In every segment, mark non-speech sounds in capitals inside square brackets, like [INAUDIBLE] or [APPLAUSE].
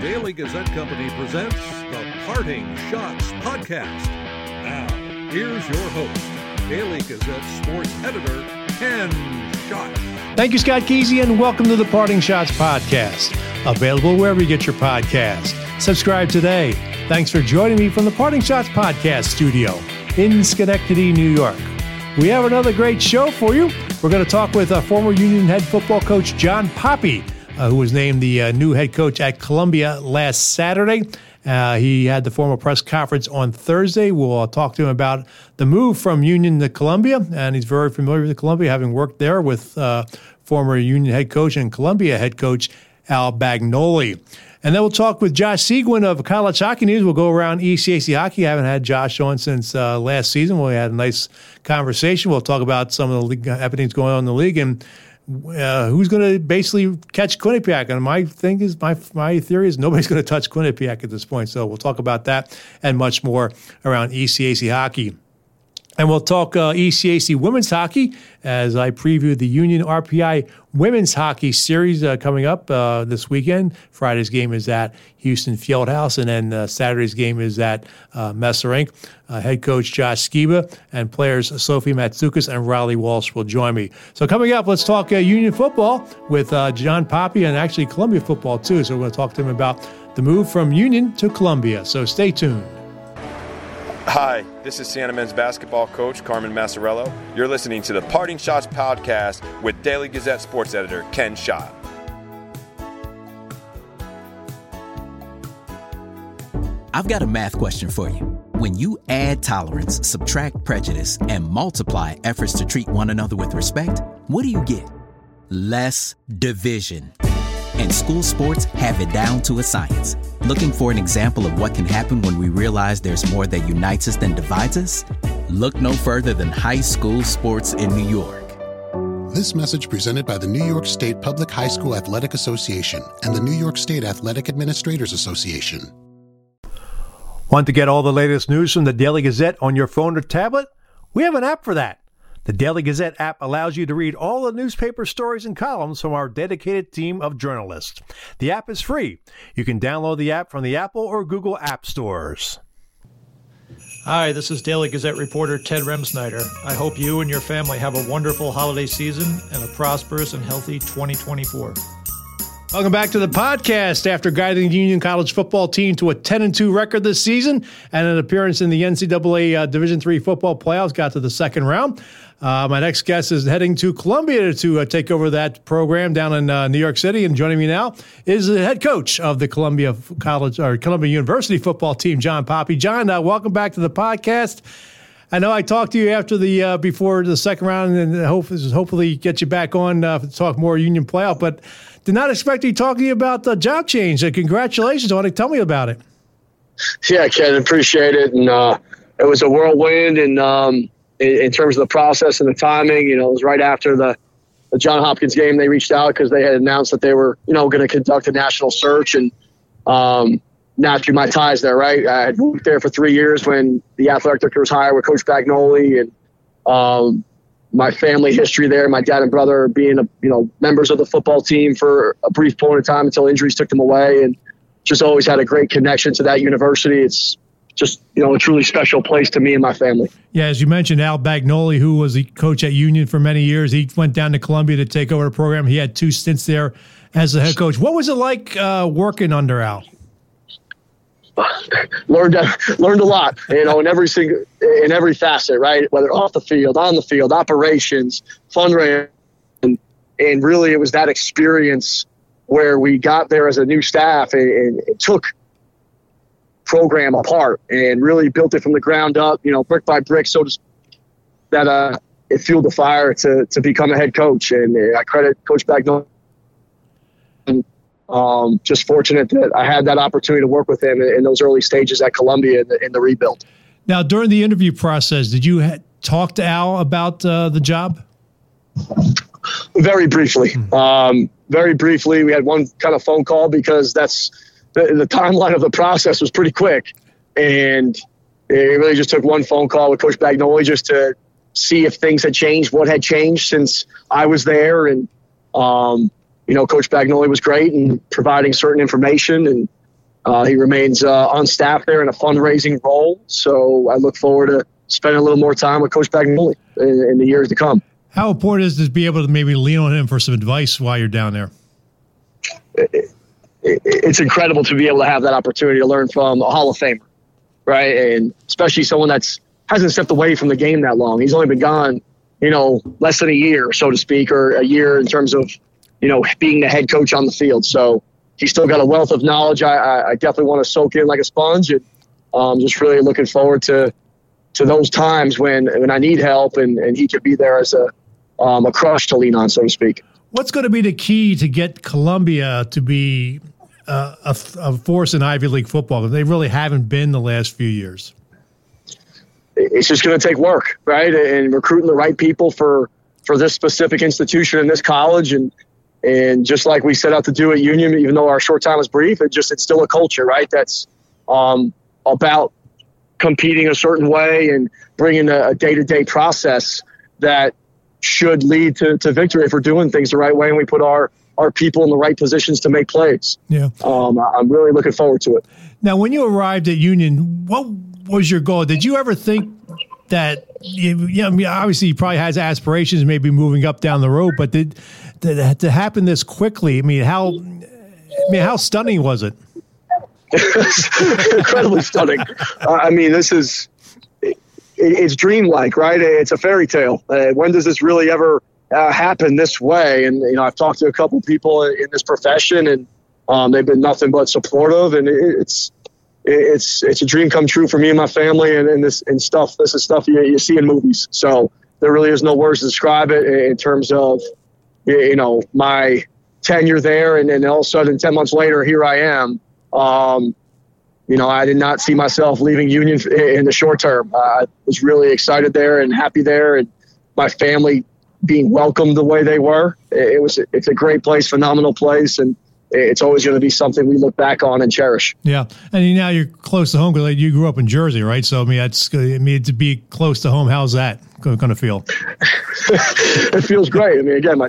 Daily Gazette Company presents the Parting Schotts Podcast. Now, here's your host, Daily Gazette sports editor, Ken Schott. Thank you, Scott Kesey, and welcome to the Parting Schotts Podcast. Available wherever you get your podcast. Subscribe today. Thanks for joining me from the Parting Schotts Podcast studio in Schenectady, New York. We have another great show for you. We're going to talk with uh, former Union head football coach Jon Poppe uh, who was named the uh, new head coach at Columbia last Saturday. Uh, he had the formal press conference on Thursday. We'll uh, talk to him about the move from Union to Columbia, and he's very familiar with Columbia, having worked there with uh, former Union head coach and Columbia head coach Al Bagnoli. And then we'll talk with Josh Seguin of College Hockey News. We'll go around ECAC hockey. I haven't had Josh on since uh, last season. We had a nice conversation. We'll talk about some of the league, everything's going on in the league and uh, who's going to basically catch Quinnipiac? And my thing is, my my theory is nobody's going to touch Quinnipiac at this point. So we'll talk about that and much more around ECAC hockey. And we'll talk uh, ECAC women's hockey as I preview the Union RPI women's hockey series uh, coming up uh, this weekend. Friday's game is at Houston Fieldhouse, and then uh, Saturday's game is at uh, Messa Rink. Uh, head coach Josh Sciba and players Sophie Matsoukas and Riley Walsh will join me. So coming up, let's talk uh, Union football with Jon Poppe and actually Columbia football too. So we're going to talk to him about the move from Union to Columbia. So stay tuned. Hi, this is Siena men's basketball coach Carmen Maciariello. You're listening to the Parting Schotts podcast with Daily Gazette sports editor Ken Schott. I've got a math question for you. When you add tolerance, subtract prejudice, and multiply efforts to treat one another with respect, what do you get? Less division. And school sports have it down to a science. Looking for an example of what can happen when we realize there's more that unites us than divides us? Look no further than high school sports in New York. This message presented by the New York State Public High School Athletic Association and the New York State Athletic Administrators Association. Want to get all the latest news from the Daily Gazette on your phone or tablet? We have an app for that. The Daily Gazette app allows you to read all the newspaper stories and columns from our dedicated team of journalists. The app is free. You can download the app from the Apple or Google App Stores. Hi, this is Daily Gazette reporter Ted Remsnyder. I hope you and your family have a wonderful holiday season and a prosperous and healthy 2024. Welcome back to the podcast. After guiding the Union College football team to a 10 and 2 record this season and an appearance in the NCAA uh, Division III football playoffs, got to the second round. Uh, my next guest is heading to Columbia to uh, take over that program down in uh, New York City. And joining me now is the head coach of the Columbia College or Columbia University football team, Jon Poppe. John, uh, welcome back to the podcast. I know I talked to you after the uh, before the second round, and hope hopefully get you back on uh, to talk more Union playoff. But did not expect to talking to you about the job change. Uh, congratulations on it. Tell me about it. Yeah, Ken, appreciate it. And uh, it was a whirlwind, and um, in, in, terms of the process and the timing. You know, it was right after the, the John Hopkins game. They reached out because they had announced that they were, you know, going to conduct a national search. And um, naturally, my ties there, right? I had worked there for three years when the athletic director was hired with Coach Bagnoli, and um, my family history there. My dad and brother being, a, you know, members of the football team for a brief point of time until injuries took them away, and just always had a great connection to that university. It's just you know a truly special place to me and my family. Yeah, as you mentioned, Al Bagnoli, who was the coach at Union for many years, he went down to Columbia to take over the program. He had two stints there as the head coach. What was it like uh, working under Al? Learned learned a lot, you know, in every single in every facet, right? Whether off the field, on the field, operations, fundraising, and, and really it was that experience where we got there as a new staff and, and took program apart and really built it from the ground up, you know, brick by brick, so to that uh, it fueled the fire to to become a head coach. And I credit Coach Bagnoli. Um, just fortunate that I had that opportunity to work with him in, in those early stages at Columbia in the, in the, rebuild. Now, during the interview process, did you ha- talk to Al about uh, the job? Very briefly. Hmm. Um, very briefly, we had one kind of phone call because that's the, the timeline of the process was pretty quick, and it really just took one phone call with Coach Bagnoli just to see if things had changed, what had changed since I was there, and um, you know, Coach Bagnoli was great in providing certain information, and uh, he remains uh, on staff there in a fundraising role. So I look forward to spending a little more time with Coach Bagnoli in, in the years to come. How important is it to be able to maybe lean on him for some advice while you're down there? It, it, it's incredible to be able to have that opportunity to learn from a Hall of Famer, right? And especially someone that's hasn't stepped away from the game that long. He's only been gone, you know, less than a year, so to speak, or a year in terms of, you know, being the head coach on the field. So he's still got a wealth of knowledge. I, I definitely want to soak in like a sponge, and um, just really looking forward to to those times when when I need help and, and he could be there as a um, a crush to lean on, so to speak. What's going to be the key to get Columbia to be uh, a, a, force in Ivy League football? They really haven't been the last few years. It's just going to take work, right, and recruiting the right people for for this specific institution and this college, and and just like we set out to do at Union, even though our short time was brief, it just it's still a culture, right? That's um, about competing a certain way and bringing a day to day process that should lead to, to victory if we're doing things the right way and we put our our people in the right positions to make plays. Yeah, um, I'm really looking forward to it. Now, when you arrived at Union, what was your goal? Did you ever think that you, know, obviously, he probably has aspirations, maybe moving up down the road, but did, did to happen this quickly? I mean, how I mean, how stunning was it? incredibly stunning. I mean, this is it's dreamlike, right? It's a fairy tale. Uh, when does this really ever uh, happen this way? And you know, I've talked to a couple people in this profession, and um, they've been nothing but supportive. And it's it's it's a dream come true for me and my family, and, and this and stuff. This is stuff you, you see in movies. So there really is no words to describe it in terms of you know my tenure there, and then all of a sudden, ten months later, here I am. Um, you know, I did not see myself leaving Union in the short term. I was really excited there and happy there, and my family being welcomed the way they were. It was it's a great place, phenomenal place, and it's always going to be something we look back on and cherish. Yeah, and now you're close to home because you grew up in Jersey, right? So I mean, that's I mean to be close to home. How's that going to feel? [LAUGHS] it feels great. I mean, again, my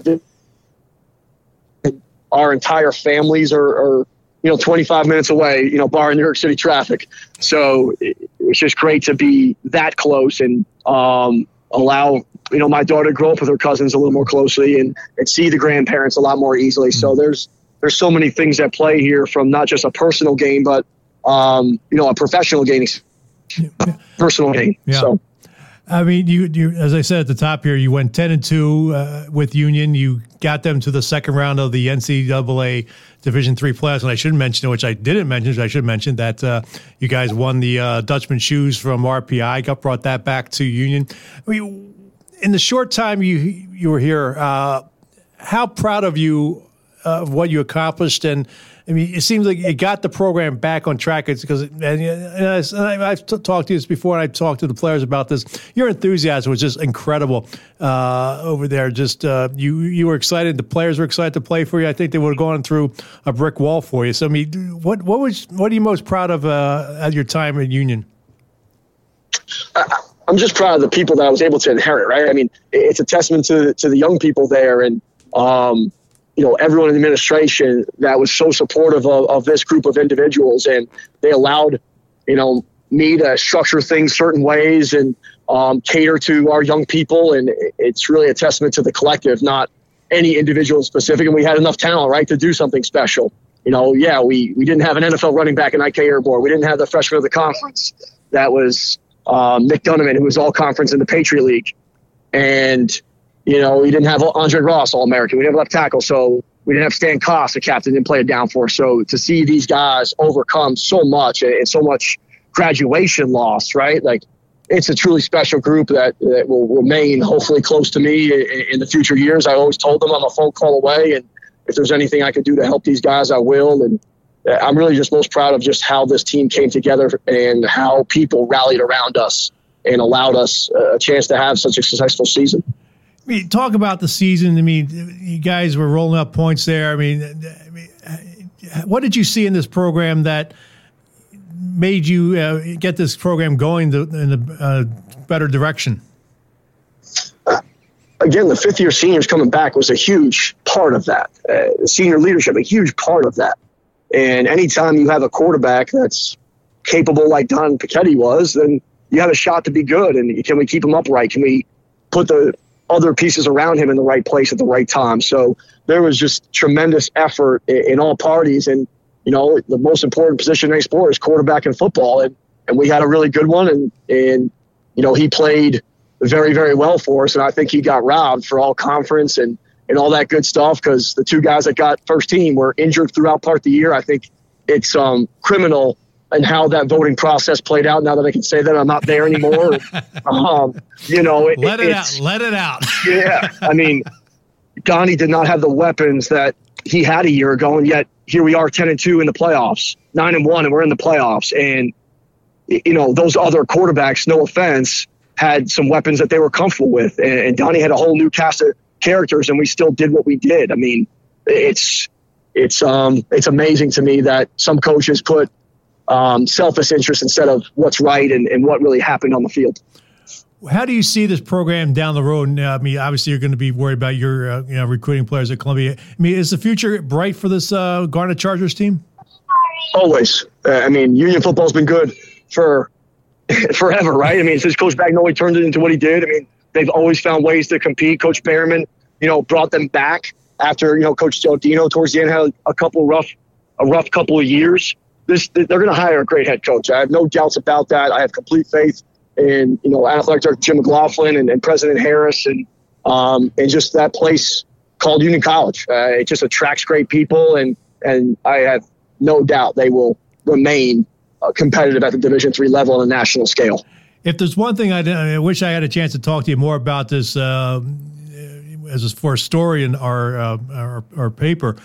our entire families are, are you know, 25 minutes away, you know, bar in New York City traffic. So it's just great to be that close and um, allow, you know, my daughter to grow up with her cousins a little more closely and, and see the grandparents a lot more easily. So mm-hmm. there's, there's so many things at play here from not just a personal game, but, um, you know, a professional game, personal game. Yeah. So. I mean, you, you, as I said at the top here, you went ten and two uh, with Union. You got them to the second round of the NCAA Division three playoffs, and I should mention, which I didn't mention, I should mention that uh, you guys won the uh, Dutchman shoes from RPI. Got brought that back to Union. I mean, in the short time you you were here, uh, how proud of you of what you accomplished and I mean, it seems like you got the program back on track. It's because, and, and I, have talked to you this before, and I've talked to the players about this. Your enthusiasm was just incredible uh, over there. Just uh, you, you were excited. The players were excited to play for you. I think they would have gone through a brick wall for you. So, I mean, what what was what are you most proud of uh, at your time at Union? I'm just proud of the people that I was able to inherit. Right. I mean, it's a testament to to the young people there, and um, you know everyone in the administration that was so supportive of, of this group of individuals and they allowed you know me to structure things certain ways and um, cater to our young people. And it's really a testament to the collective not any individual specific. And we had enough talent right to do something special. You know yeah we we didn't have an nfl running back in IK airborne we didn't have the freshman of the conference that was um, nick dunneman who was all conference in the patriot league. And you know, we didn't have Andre Ross, All American. We didn't have left tackle. So we didn't have Stan Koss, the captain, didn't play a down for. So to see these guys overcome so much and so much graduation loss, right? Like it's a truly special group that, that will remain hopefully close to me in, in, the future years. I always told them I'm a phone call away. And if there's anything I can do to help these guys, I will. And I'm really just most proud of just how this team came together and how people rallied around us and allowed us a chance to have such a successful season. I mean, talk about the season. I mean, you guys were rolling up points there. I mean, I mean what did you see in this program that made you uh, get this program going in a uh, better direction? Again, the fifth year seniors coming back was a huge part of that. Uh, senior leadership, a huge part of that. And anytime you have a quarterback that's capable like Don Piketty was, then you have a shot to be good. And can we keep him upright? Can we put the other pieces around him in the right place at the right time? So there was just tremendous effort in, in all parties. And, you know, the most important position in sport is quarterback in football. And, and we had a really good one. And, and, you know, he played very, very well for us. And I think he got robbed for all conference and, and all that good stuff because the two guys that got first team were injured throughout part of the year. I think it's um, criminal and how that voting process played out. Now that I can say that I'm not there anymore, [LAUGHS] um, you know, it, let it out. Let it out. [LAUGHS] yeah, I mean, Donnie did not have the weapons that he had a year ago, and yet here we are, ten and two in the playoffs, nine and one, and we're in the playoffs. And you know, those other quarterbacks, no offense, had some weapons that they were comfortable with, and, and Donnie had a whole new cast of characters, and we still did what we did. I mean, it's it's um it's amazing to me that some coaches put um, selfish interest instead of what's right and, and what really happened on the field. How do you see this program down the road? I mean, obviously, you're going to be worried about your uh, you know, recruiting players at Columbia. I mean, is the future bright for this uh, Garnet Chargers team? Always. Uh, I mean, Union football's been good for [LAUGHS] forever, right? I mean, since Coach Bagnoli turned it into what he did, I mean, they've always found ways to compete. Coach Behrman, you know, brought them back after you know Coach Dino towards the end had a couple rough, a rough couple of years this they're going to hire a great head coach. I have no doubts about that. I have complete faith in you know athletic director Jim McLaughlin and, and President Harris and um, and just that place called Union College. Uh, it just attracts great people, and and I have no doubt they will remain uh, competitive at the Division three level on a national scale. If there's one thing I, I, wish I had a chance to talk to you more about this uh, as for a story in our, uh, our, our paper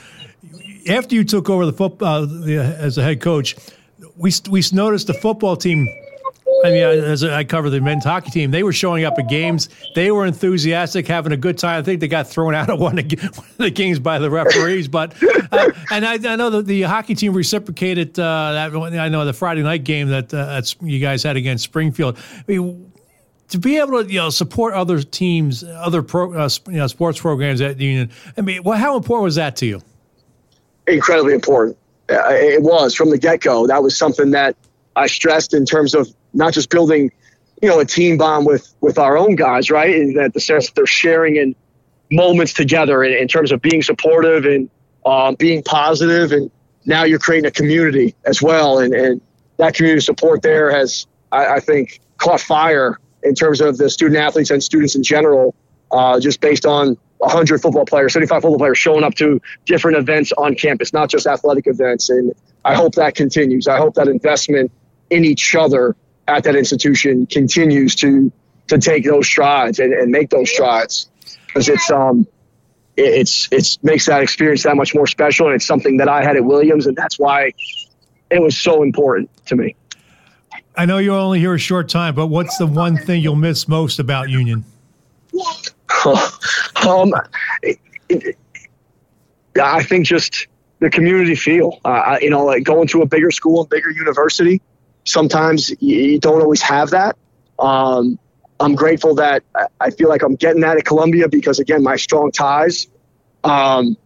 after you took over the football uh, as a head coach, we we noticed the football team. I mean, as I cover the men's hockey team, they were showing up at games. They were enthusiastic, having a good time. I think they got thrown out of one of the [LAUGHS] games by the referees, but uh, and I, I, know that the hockey team reciprocated uh, that. I know the Friday night game that uh, you guys had against Springfield. I mean, to be able to you know support other teams, other pro, uh, you know, sports programs at the Union. I mean, well, how important was that to you? Incredibly important. Uh, it was from the get go. That was something that I stressed in terms of not just building, you know, a team bond with with our own guys, right? That the sense that they're sharing in moments together in, in terms of being supportive and um, being positive, and now you're creating a community as well, and and that community support there has, I, I think, caught fire in terms of the student athletes and students in general, uh, just based on 100 football players, 75 football players showing up to different events on campus, not just athletic events. And I hope that continues. I hope that investment in each other at that institution continues to to take those strides and, and make those strides because it's um it's it's makes that experience that much more special and it's something that I had at Williams and that's why it was so important to me. I know you're only here a short time, but what's the one thing you'll miss most about Union? [LAUGHS] um, it, it, I think just the community feel. Uh, you know, like going to a bigger school and bigger university. Sometimes you, you don't always have that. Um, I'm grateful that I feel like I'm getting that at Columbia because again, my strong ties. Um,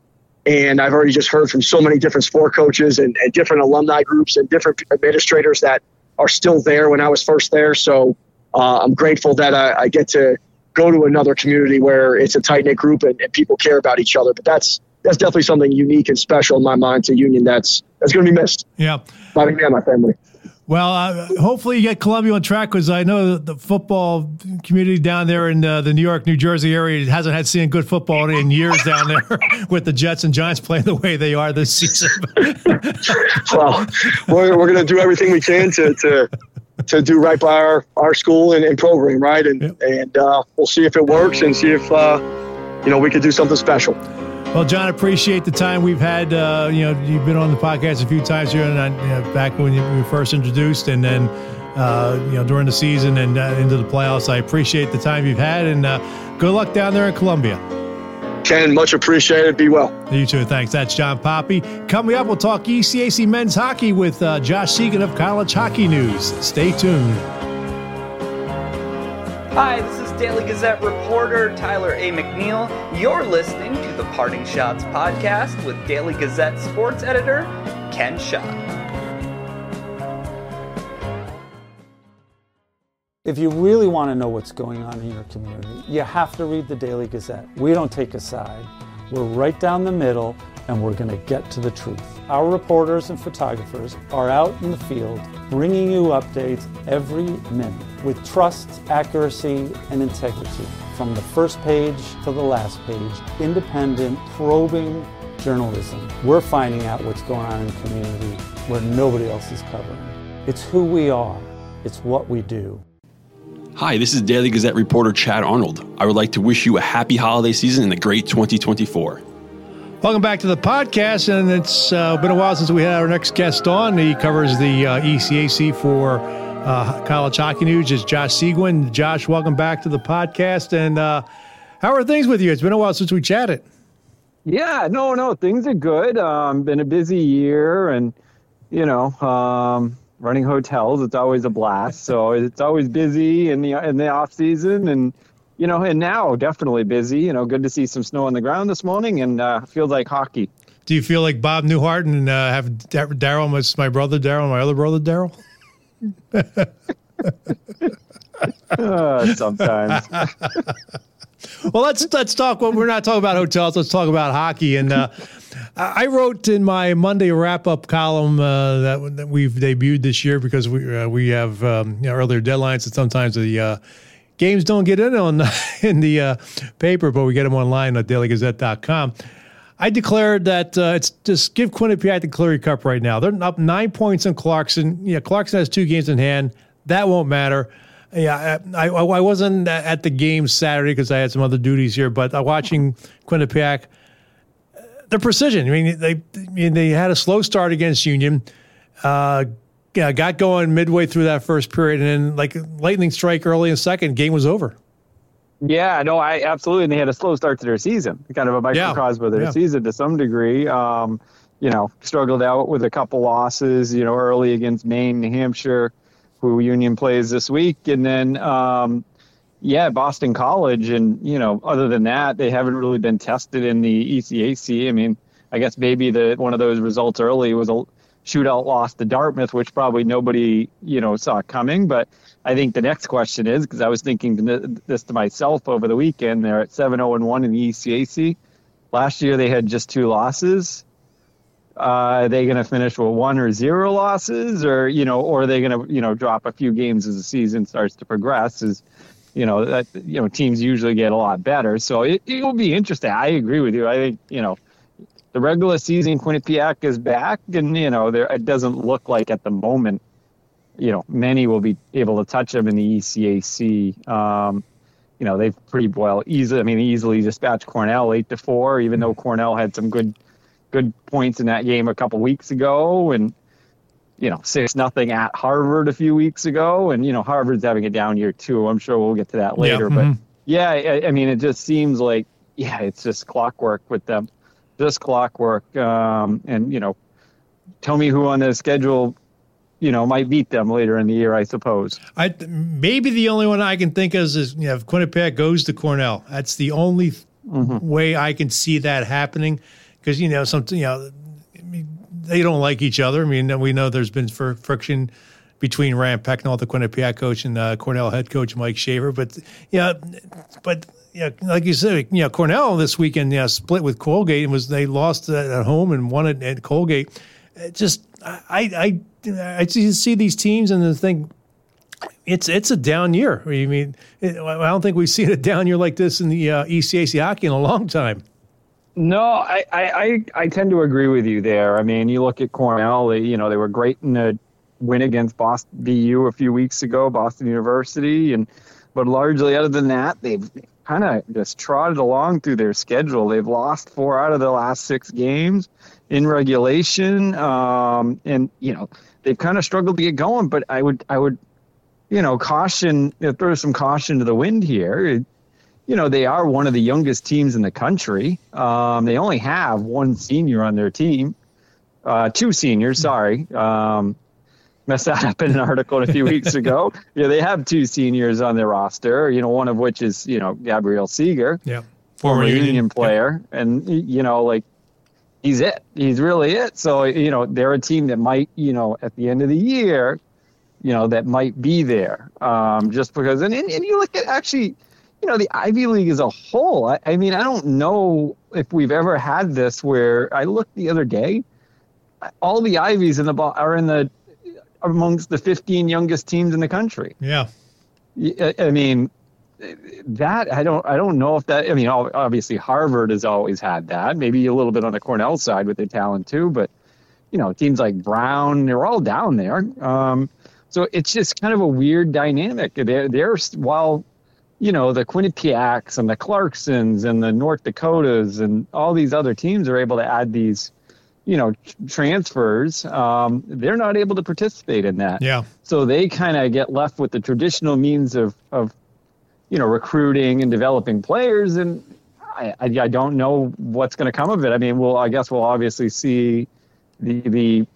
and I've already just heard from so many different sport coaches and, and, different alumni groups and different administrators that are still there when I was first there. So uh, I'm grateful that I, I, get to go to another community where it's a tight knit group and, and, people care about each other. But that's that's definitely something unique and special in my mind to Union. That's that's going to be missed. Yeah, by me and my family. Well, uh, hopefully you get Columbia on track because I know the football community down there in uh, the New York, New Jersey area hasn't had seen good football in years down there [LAUGHS] with the Jets and Giants playing the way they are this season. [LAUGHS] well, we're, we're going to do everything we can to, to to do right by our, our school and, and program, right? And yep. and uh, we'll see if it works and see if uh, you know we could do something special. Well, John, I appreciate the time we've had. Uh, you know, you've been on the podcast a few times here, and you know, back when you were first introduced, and then uh, you know during the season and uh, into the playoffs. I appreciate the time you've had, and uh, good luck down there in Columbia. Ken, much appreciated. Be well. You too. Thanks. That's Jon Poppe. Coming up, we'll talk ECAC men's hockey with uh, Josh Seguin of College Hockey News. Stay tuned. Hi, this is Daily Gazette reporter Tyler A. McNeil. You're listening to the Parting Schotts podcast with Daily Gazette sports editor Ken Schott. If you really want to know what's going on in your community, you have to read the Daily Gazette. We don't take a side. We're right down the middle and we're going to get to the truth. Our reporters and photographers are out in the field bringing you updates every minute with trust, accuracy, and integrity. From the first page to the last page, independent, probing journalism. We're finding out what's going on in the community where nobody else is covering. It's who we are, it's what we do. Hi, this is Daily Gazette reporter Chad Arnold. I would like to wish you a happy holiday season and a great 2024. Welcome back to the podcast, and it's uh, been a while since we had our next guest on. He covers the uh, ECAC for uh, College Hockey News. It's Josh Seguin. Josh, welcome back to the podcast. And uh, how are things with you? It's been a while since we chatted. Yeah, no, no, things are good. Um, been a busy year, and you know, um, running hotels. It's always a blast. So [LAUGHS] it's always busy in the in the off season, and you know, and now definitely busy. You know, good to see some snow on the ground this morning, and uh, feels like hockey. Do you feel like Bob Newhart and uh, have Daryl, my, my brother Daryl, my other brother Daryl? uh, [LAUGHS] [LAUGHS] sometimes. Well, let's let's talk. Well, we're not talking about hotels. Let's talk about hockey. And uh, I wrote in my Monday wrap up column uh, that, that, we've debuted this year because we uh, we have um, you know, earlier deadlines, and sometimes the uh, games don't get in on [LAUGHS] in the uh, paper, but we get them online at dailygazette.com. I declared that uh, it's just give Quinnipiac the Cleary Cup right now. They're up nine points on Clarkson. Yeah, Clarkson has two games in hand. That won't matter. Yeah, I, I, I wasn't at the game Saturday because I had some other duties here, but uh, watching Quinnipiac, their precision. I mean, they I mean, they had a slow start against Union. Uh, yeah, got going midway through that first period, and then like lightning strike early in second, game was over. Yeah, no, I absolutely. And they had a slow start to their season, kind of a microcosm yeah. of their yeah. season to some degree. Um, you know, struggled out with a couple losses. You know, early against Maine, New Hampshire who Union plays this week, and then um, yeah, Boston College, and you know, other than that, they haven't really been tested in the ECAC. I mean, I guess maybe the one of those results early was a shootout loss to Dartmouth, which probably nobody you know saw coming. But I think the next question is because I was thinking this to myself over the weekend. They're at seven zero oh and one in the ECAC. Last year they had just two losses. Uh, are they going to finish with one or zero losses, or you know, or are they going to you know drop a few games as the season starts to progress? Is you know that you know teams usually get a lot better, so it, it will be interesting. I agree with you. I think you know the regular season Quinnipiac is back, and you know there it doesn't look like at the moment, you know, many will be able to touch them in the ECAC. Um, you know, they've pretty well easily. I mean, easily dispatched Cornell eight to four, even though Cornell had some good good points in that game a couple weeks ago, and you know six nothing at Harvard a few weeks ago, and you know Harvard's having a down year too. I'm sure we'll get to that later, yeah, mm-hmm. but yeah, I, I, mean it just seems like yeah, it's just clockwork with them, just clockwork, um, and you know, tell me who on the schedule. You know, might beat them later in the year, I suppose. I maybe the only one I can think of is you know, if Quinnipiac goes to Cornell. That's the only mm-hmm. way I can see that happening because you know something you know they don't like each other. I mean, we know there's been fr- friction between Rand Pecknold, the Quinnipiac coach, and uh, Cornell head coach Mike Schafer. But yeah, but yeah, like you said, you know, Cornell this weekend yeah, split with Colgate and was they lost at home and won at, at Colgate. It just I I I see these teams and think it's it's a down year. I mean, I don't think we've seen a down year like this in the uh, ECAC hockey in a long time. No, I, I, I tend to agree with you there. I mean, you look at Cornell, they, you know, they were great in a win against Boston BU a few weeks ago, Boston University, and but largely other than that, they've kind of just trotted along through their schedule. They've lost four out of the last six games in regulation, um, and you know they've kind of struggled to get going. But I would, I would, you know, caution, throw some caution to the wind here you know, they are one of the youngest teams in the country. Um, they only have one senior on their team, uh, two seniors, sorry. Um, messed that up in an article a few [LAUGHS] weeks ago. Yeah, they have two seniors on their roster. You know, one of which is you know Gabriel Seger, yeah, former, former Union, Union player, yeah. and you know, like he's it. He's really it. So you know, they're a team that might you know at the end of the year, you know, that might be there um, just because. And, and and you look at actually. You know the Ivy League as a whole. I, I mean, I don't know if we've ever had this where I looked the other day all the Ivies in the ball are in the amongst the 15 youngest teams in the country. Yeah. I mean, that I don't I don't know if that I mean obviously Harvard has always had that maybe a little bit on the Cornell side with their talent too but you know teams like Brown they're all down there um, so it's just kind of a weird dynamic they're, they're while you know the Quinnipiacs and the Clarksons and the North Dakotas and all these other teams are able to add these you know transfers um, they're not able to participate in that. Yeah. So they kind of get left with the traditional means of of you know recruiting and developing players and i i, I don't know what's going to come of it. I mean we'll i guess we'll obviously see the the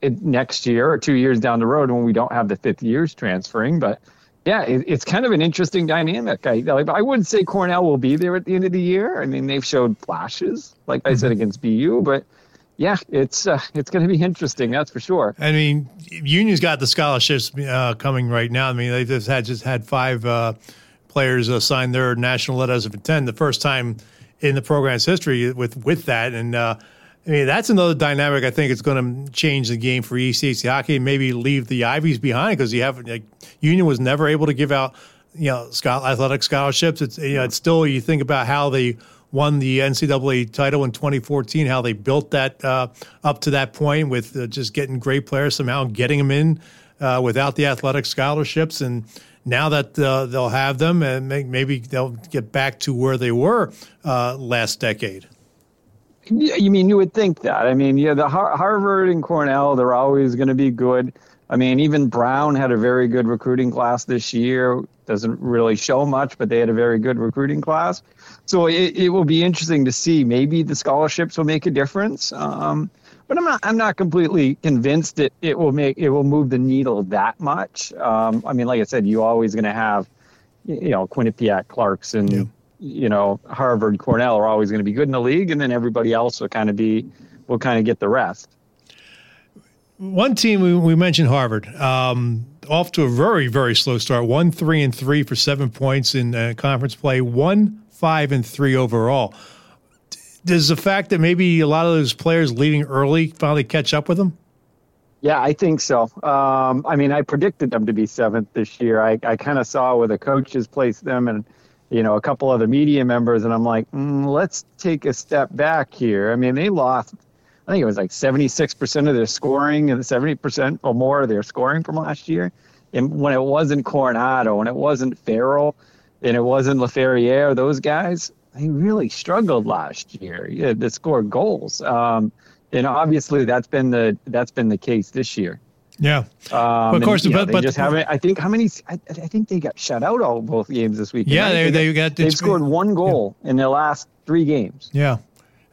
it, next year or two years down the road when we don't have the fifth years transferring but yeah, it, it's kind of an interesting dynamic. I I wouldn't say Cornell will be there at the end of the year. I mean, they've showed flashes, like I said mm-hmm. against BU, but yeah, it's uh, it's going to be interesting. That's for sure. I mean, Union's got the scholarships uh, coming right now. I mean, they just had just had five uh, players uh, sign their national letters of intent, the first time in the program's history with with that. And uh, I mean, that's another dynamic. I think it's going to change the game for ECAC hockey and maybe leave the Ivies behind because you have like, Union was never able to give out you know athletic scholarships. It's you know it's still you think about how they won the NCAA title in 2014, how they built that uh, up to that point with uh, just getting great players, somehow getting them in uh, without the athletic scholarships. And now that uh, they'll have them, and maybe they'll get back to where they were uh, last decade. You mean you would think that? I mean, yeah, the Har- Harvard and Cornell, they're always going to be good. I mean, even Brown had a very good recruiting class this year. Doesn't really show much, but they had a very good recruiting class. So it, it will be interesting to see. Maybe the scholarships will make a difference. Um, but I'm not. I'm not completely convinced that it will make it will move the needle that much. Um, I mean, like I said, you're always going to have, you know, Quinnipiac, Clarkson, yeah. You know, Harvard, Cornell are always going to be good in the league, and then everybody else will kind of be will kind of get the rest one team we, we mentioned Harvard, um, off to a very very slow start. One three and three for seven points in uh, conference play. One five and three overall. Does the fact that maybe a lot of those players leaving early finally catch up with them? Yeah, I think so. Um, I mean, I predicted them to be seventh this year. I, I kind of saw where the coaches placed them and, you know, a couple other media members, and I'm like, mm, let's take a step back here. I mean, they lost I think it was like 76% of their scoring and 70% or more of their scoring from last year. And when it wasn't Coronato and it wasn't Farrell and it wasn't LaFerriere, those guys, they really struggled last year yeah, to score goals. Um, and obviously that's been the that's been the case this year. Yeah, um, of course, and, but, but just haven't. I think how many? I, I, think they got shut out all both games this week. Yeah, right? they, they, got, they've scored one goal yeah. in their last three games. Yeah,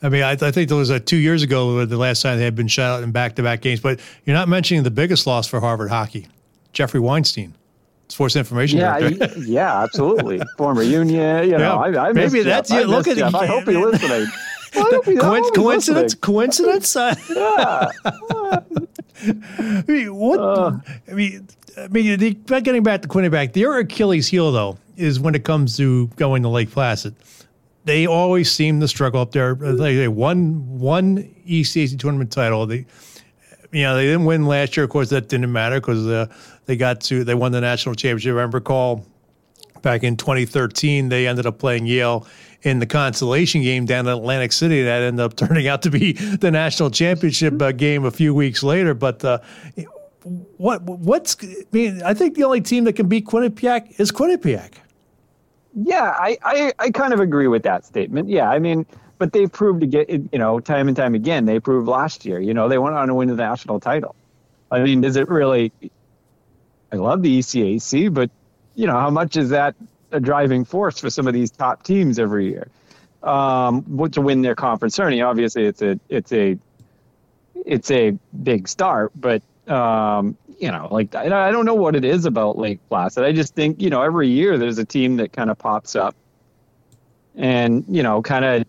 I mean, I, I think there was a two years ago the last time they had been shut out in back-to-back games. But you're not mentioning the biggest loss for Harvard hockey, Jeffrey Weinstein, sports information yeah, director. yeah, absolutely. Former Union. You [LAUGHS] know, yeah, I, I maybe that's Jeff. look at Jeff. I hope he's listening. [LAUGHS] Well, coincidence? Coincidence? [LAUGHS] yeah. I mean, what? Uh, I mean, I mean, the, getting back to Quinnipiac, their Achilles heel though is when it comes to going to Lake Placid they always seem to struggle up there. They, won one ECAC tournament title. They, you know, they didn't win last year. Of course, that didn't matter because uh, they got to they won the national championship. I recall back in 2013 they ended up playing Yale in the consolation game down in Atlantic City. That ended up [LAUGHS] turning out to be the national championship uh, game a few weeks later. But uh, what what's I mean? I think the only team that can beat Quinnipiac is Quinnipiac. Yeah, I, I, I kind of agree with that statement. Yeah, I mean, but they've proved to get, you know, time and time again, they proved last year, you know, they went on to win the national title. I mean, does it really, I love the ECAC, but, you know, how much is that a driving force for some of these top teams every year? Um, what to win their conference tourney, obviously it's a, it's a, it's a big start, but um, you know, like I, I don't know what it is about Lake Placid. I just think you know every year there's a team that kind of pops up, and you know, kind of,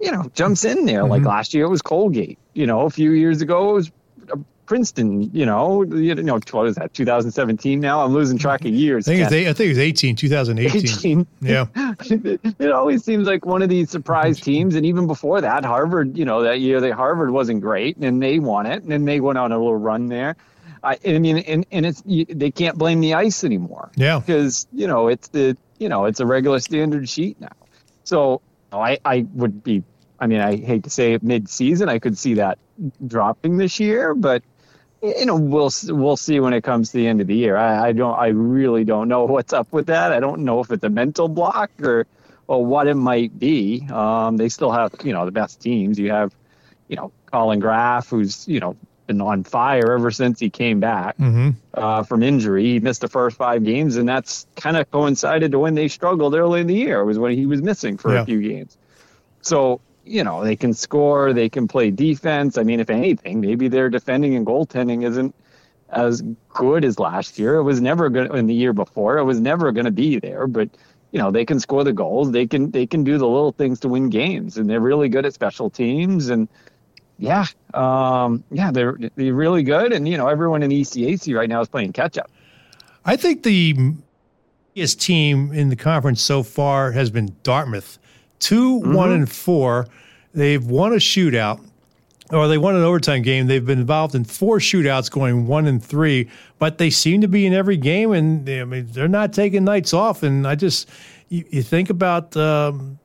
you know, jumps in there. Mm-hmm. Like last year it was Colgate. You know, a few years ago it was Princeton, you know, you know, what is that, 2017 now? I'm losing track of years. I think, it's, I think it was 18, 2018. 18. Yeah. [LAUGHS] it always seems like one of these surprise teams. And even before that, Harvard, you know, that year, they Harvard wasn't great and they won it. And then they went on a little run there. I, I mean, and, and it's, you, they can't blame the ice anymore. Yeah. Because, you know, it's the, you know, it's a regular standard sheet now. So I, I would be, I mean, I hate to say it mid season, I could see that dropping this year, but you know we'll we'll see when it comes to the end of the year. I, I don't I really don't know [LAUGHS] what's up with that. I don't know if it's a mental block or or what it might be. Um, they still have you know the best teams. You have you know Collin Graf, who's you know been on fire ever since he came back mm-hmm. uh, from injury. He missed the first five games, and that's kind of coincided to when they struggled early in the year. It was when he was missing for yeah. a few games. So you know, they can score, they can play defense. I mean, if anything, maybe their defending and goaltending isn't as good as last year. It was never in the year before. It was never going to be there, but you know, they can score the goals. They can they can do the little things to win games, and they're really good at special teams. And yeah, um, yeah, they're they're really good. And you know, everyone in ECAC right now is playing catch up. I think the biggest team in the conference so far has been Dartmouth 2 mm-hmm. one and four. They've won a shootout, or they won an overtime game. They've been involved in four shootouts, going one and three. But they seem to be in every game, and they, I mean they're not taking nights off. And I just you, you think about um,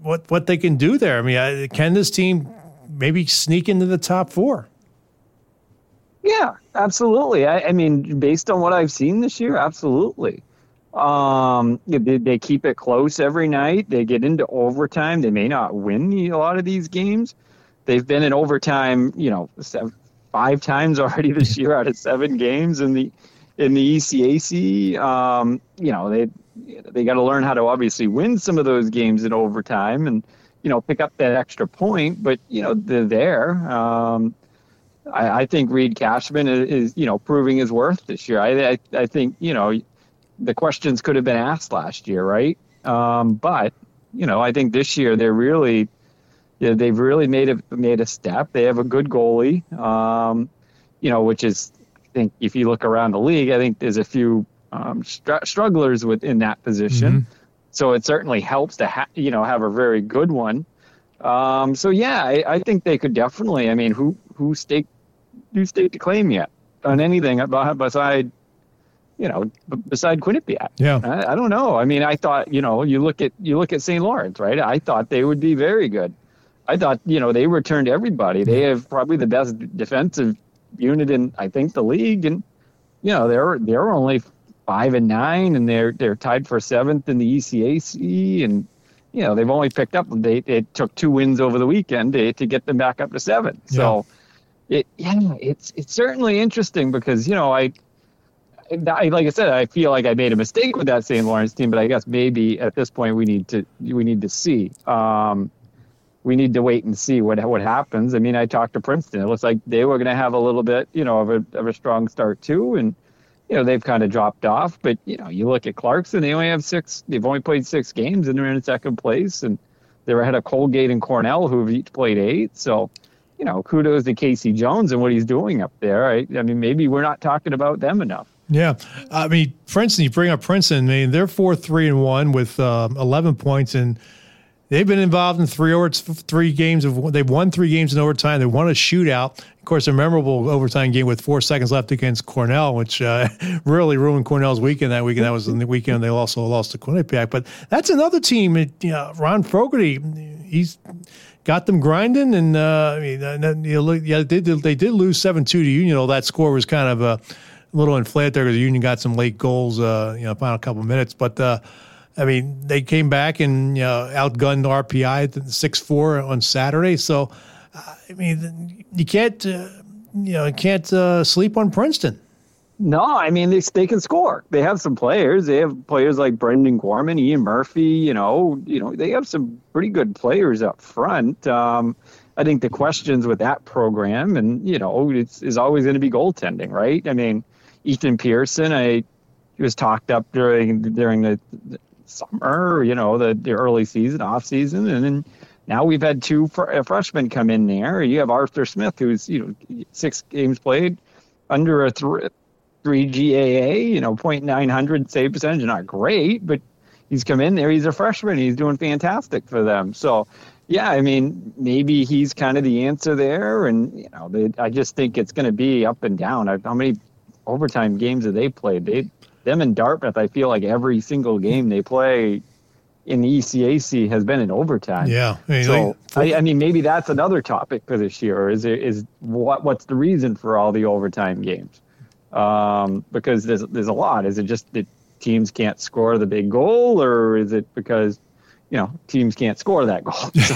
what what they can do there. I mean, I, can this team maybe sneak into the top four? Yeah, absolutely. I, I mean, based on what I've seen this year, absolutely. Um, they, they keep it close every night. They get into overtime. They may not win a lot of these games. They've been in overtime, you know, seven, five times [LAUGHS] already this year out of seven games in the in the ECAC. Um, you know, they they got to learn how to obviously win some of those games in overtime and you know pick up that extra point. But you know, they're there. Um, I, I think Reid Cashman is, is, you know proving his worth this year. I, I I think you know the questions could have been asked last year, right? Um, but you know, I think this year they're really, you know, they've really made a made a step. They have a good goalie, um, you know, which is, I think, if you look around the league, I think there's a few um, str- strugglers within that position. Mm-hmm. So it certainly helps to ha- you know have a very good one. Um, so yeah, I, I, think they could definitely. I mean, who who stake who stake to claim yet on anything beside you know, beside Quinnipiac. Yeah. I, I, don't know. I mean, I thought, you know, you look at you look at St. Lawrence, right? I thought they would be very good. I thought, you know, they returned everybody. They have probably the best defensive unit in I think the league, and you know, they're they're only five and nine, and they're they're tied for seventh in the ECAC, and you know, they've only picked up. They it took two wins over the weekend to, to get them back up to seven. So. Yeah. It, yeah, it's it's certainly interesting because you know I like I said, I feel like I made a mistake with that St. Lawrence team, but I guess maybe at this point we need to we need to see. Um, we need to wait and see what what happens. I mean, I talked to Princeton. It looks like they were going to have a little bit, you know, of a of a strong start too, and you know they've kind of dropped off. But you know, you look at Clarkson; they only have six. They've only played six games, and they're in second place, and they're ahead of Colgate and Cornell, who have each played eight. So you know, kudos to Casey Jones and what he's doing up there. I, I mean, maybe we're not talking about them enough. Yeah, I mean Princeton. You bring up Princeton. I mean they're four three and one with uh, eleven points, and they've been involved in three or three games of. They've won three games in overtime. They won a shootout. Of course, a memorable overtime game with four seconds left against Cornell, which uh, [LAUGHS] really ruined Cornell's weekend that weekend. That was the weekend they also lost to Quinnipiac. But that's another team. You know, Ron Fogarty, he's got them grinding, and uh, I mean, know, yeah, they did, they did lose seven two to Union. That score was kind of a a little inflated there because the Union got some late goals, uh, you know, final couple of minutes. But uh, I mean, they came back and you know, outgunned RPI six four on Saturday. So I mean, you can't uh, you know you can't uh, sleep on Princeton. No, I mean they they can score. They have some players. They have players like Brendan Gorman, Ian Murphy. You know, you know they have some pretty good players up front. Um, I think the questions with that program, and you know, it's is always going to be goaltending, right? I mean, Ethan Pearson, I he was talked up during during the, the summer, you know, the, the early season, off season, and then now we've had two fr- uh, freshmen come in there. You have Arthur Smith, who's you know six games played, under a three three GAA, you know, point nine hundred save percentage, not great, but he's come in there. He's a freshman. He's doing fantastic for them. So yeah, I mean, maybe he's kind of the answer there, and you know, they, I just think it's going to be up and down. How many overtime games that they played? They, them in Dartmouth, I feel like every single game they play in the ECAC has been in overtime. Yeah, I mean, so I, I, mean, maybe that's another topic for this year. Is it is what what's the reason for all the overtime games? Um, because there's there's a lot. Is it just that teams can't score the big goal, or is it because you know teams can't score that goal. [LAUGHS] So,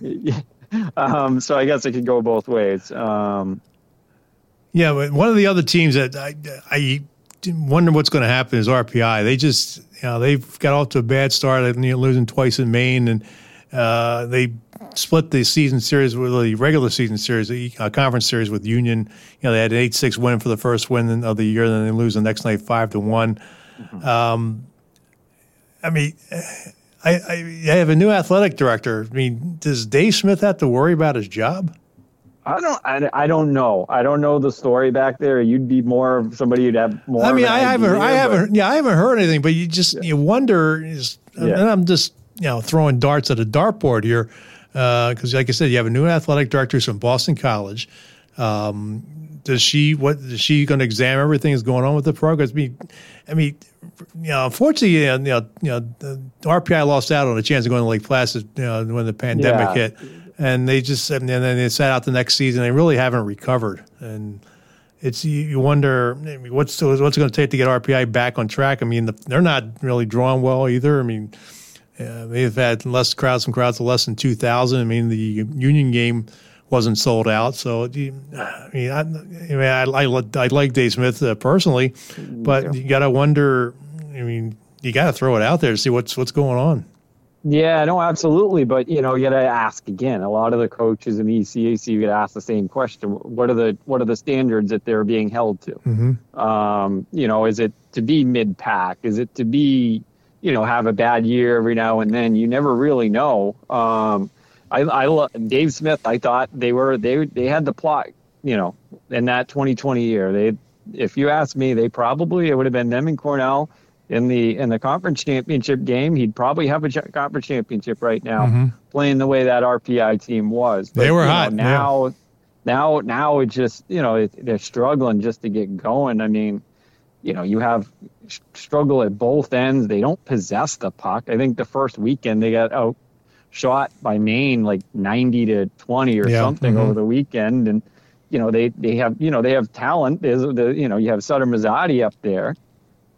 [LAUGHS] [LAUGHS] um, so I guess it could go both ways. Um, yeah, but one of the other teams that I, I wonder what's going to happen is RPI. They just you know they've got off to a bad start, They're losing twice in Maine, and uh, they split the season series with the regular season series, the uh, conference series with Union. You know they had an eight six win for the first win of the year, then they lose the next night five to one. Mm-hmm. Um, I mean I, I, I have a new athletic director. I mean, does Dave Smith have to worry about his job? I don't. I, I don't know. I don't know the story back there. You'd be more of somebody you'd have more. I mean, I haven't. I haven't. But, yeah, I haven't heard anything. But you just yeah. you wonder. Is, yeah. And I'm just you know throwing darts at a dartboard here because, uh, like I said, you have a new athletic director from Boston College. Um, does she what is she going to examine everything that's going on with the program? I mean, I mean, you know, unfortunately, you know, you know, the RPI lost out on a chance of going to Lake Placid you know, when the pandemic yeah. hit, and they just and then they sat out the next season. They really haven't recovered, and it's you wonder what's what's going to take to get RPI back on track. I mean, the, they're not really drawing well either. I mean. Uh, they've had less crowds, some crowds of less than two thousand. I mean, the Union game wasn't sold out. So, I mean, I, I mean, I, I, I like Dave Smith uh, personally, but yeah. you got to wonder. I mean, you got to throw it out there to see what's what's going on. Yeah, no, absolutely. But you know, you got to ask again. A lot of the coaches in the ECAC, you got to ask the same question: What are the what are the standards that they're being held to? Mm-hmm. Um, you know, is it to be mid pack? Is it to be you know have a bad year every now and then? You never really know. Um, I, I love Dave Smith. I thought they were they they had the plot, you know, in that 2020 year. They, if you ask me, they probably it would have been them and Cornell in the in the conference championship game. He'd probably have a conference championship right now, mm-hmm. playing the way that RPI team was. But, they were hot know, now. Yeah. Now, now it's just you know it, they're struggling just to get going. I mean, you know, you have struggle at both ends. They don't possess the puck. I think the first weekend they got out shot by Maine like 90 to 20 or yeah. something mm-hmm. over the weekend. And, you know, they, they have, you know, they have talent. There's the, you know, you have Sutter Muzzatti up there,